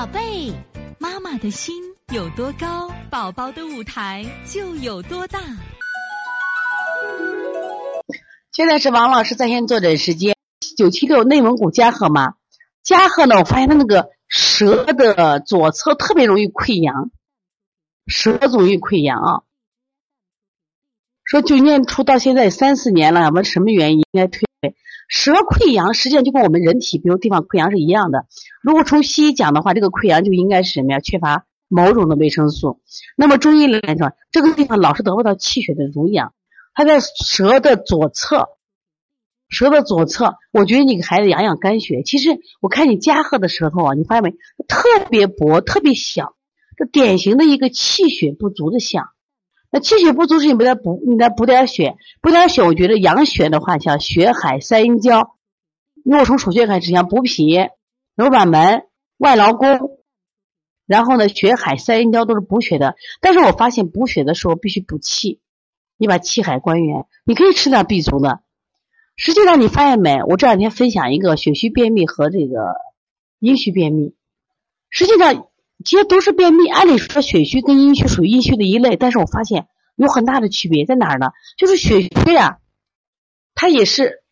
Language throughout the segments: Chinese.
宝贝，妈妈的心有多高，宝宝的舞台就有多大。现在是王老师在线坐诊时间，九七六内蒙古嘉禾嘛，嘉禾呢，我发现他那个舌的左侧特别容易溃疡，舌容易溃疡啊。说九年初到现在三四年了，我们什么原因应该对？舌溃疡实际上就跟我们人体比如地方溃疡是一样的。如果从西医讲的话，这个溃疡就应该是什么呀？缺乏某种的维生素。那么中医来说，这个地方老是得不到气血的濡养，它在舌的左侧，舌的左侧，我觉得你给孩子养养肝血。其实我看你嘉禾的舌头啊，你发现没？特别薄，特别小，这典型的一个气血不足的象。那气血不足是你给他补，你得补点血，补点血。我觉得养血的话，像血海、三阴交。如果从手穴开始，像补脾、揉板门、外劳宫，然后呢，血海、三阴交都是补血的。但是我发现补血的时候必须补气，你把气海关元。你可以吃点 B 族的。实际上你发现没？我这两天分享一个血虚便秘和这个阴虚便秘，实际上。其实都是便秘，按理说血虚跟阴虚属于阴虚的一类，但是我发现有很大的区别在哪儿呢？就是血虚呀，它也是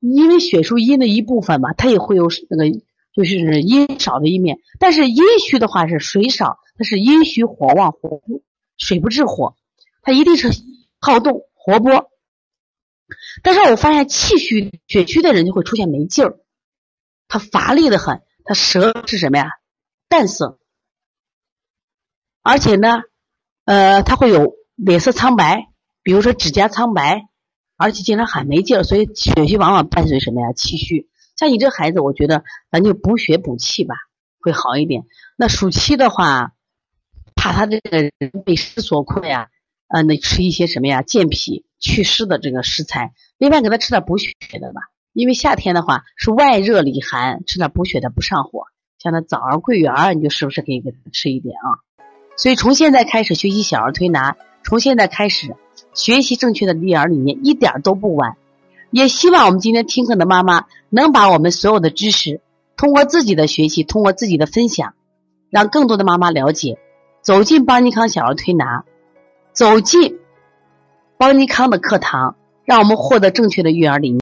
因为血属阴的一部分嘛，它也会有那个就是阴少的一面。但是阴虚的话是水少，它是阴虚火旺火不水不治火，它一定是好动活泼。但是我发现气虚血虚的人就会出现没劲儿，他乏力的很，他舌是什么呀？淡色，而且呢，呃，他会有脸色苍白，比如说指甲苍白，而且经常喊没劲儿，所以血虚往往伴随什么呀？气虚。像你这孩子，我觉得咱就补血补气吧，会好一点。那暑期的话，怕他这个人被湿所困呀，呃，那吃一些什么呀？健脾祛湿的这个食材，另外给他吃点补血的吧，因为夏天的话是外热里寒，吃点补血的不上火。像那枣儿、桂圆儿，你就是不是可以给他吃一点啊？所以从现在开始学习小儿推拿，从现在开始学习正确的育儿理念，一点都不晚。也希望我们今天听课的妈妈能把我们所有的知识，通过自己的学习，通过自己的分享，让更多的妈妈了解，走进邦尼康小儿推拿，走进邦尼康的课堂，让我们获得正确的育儿理念。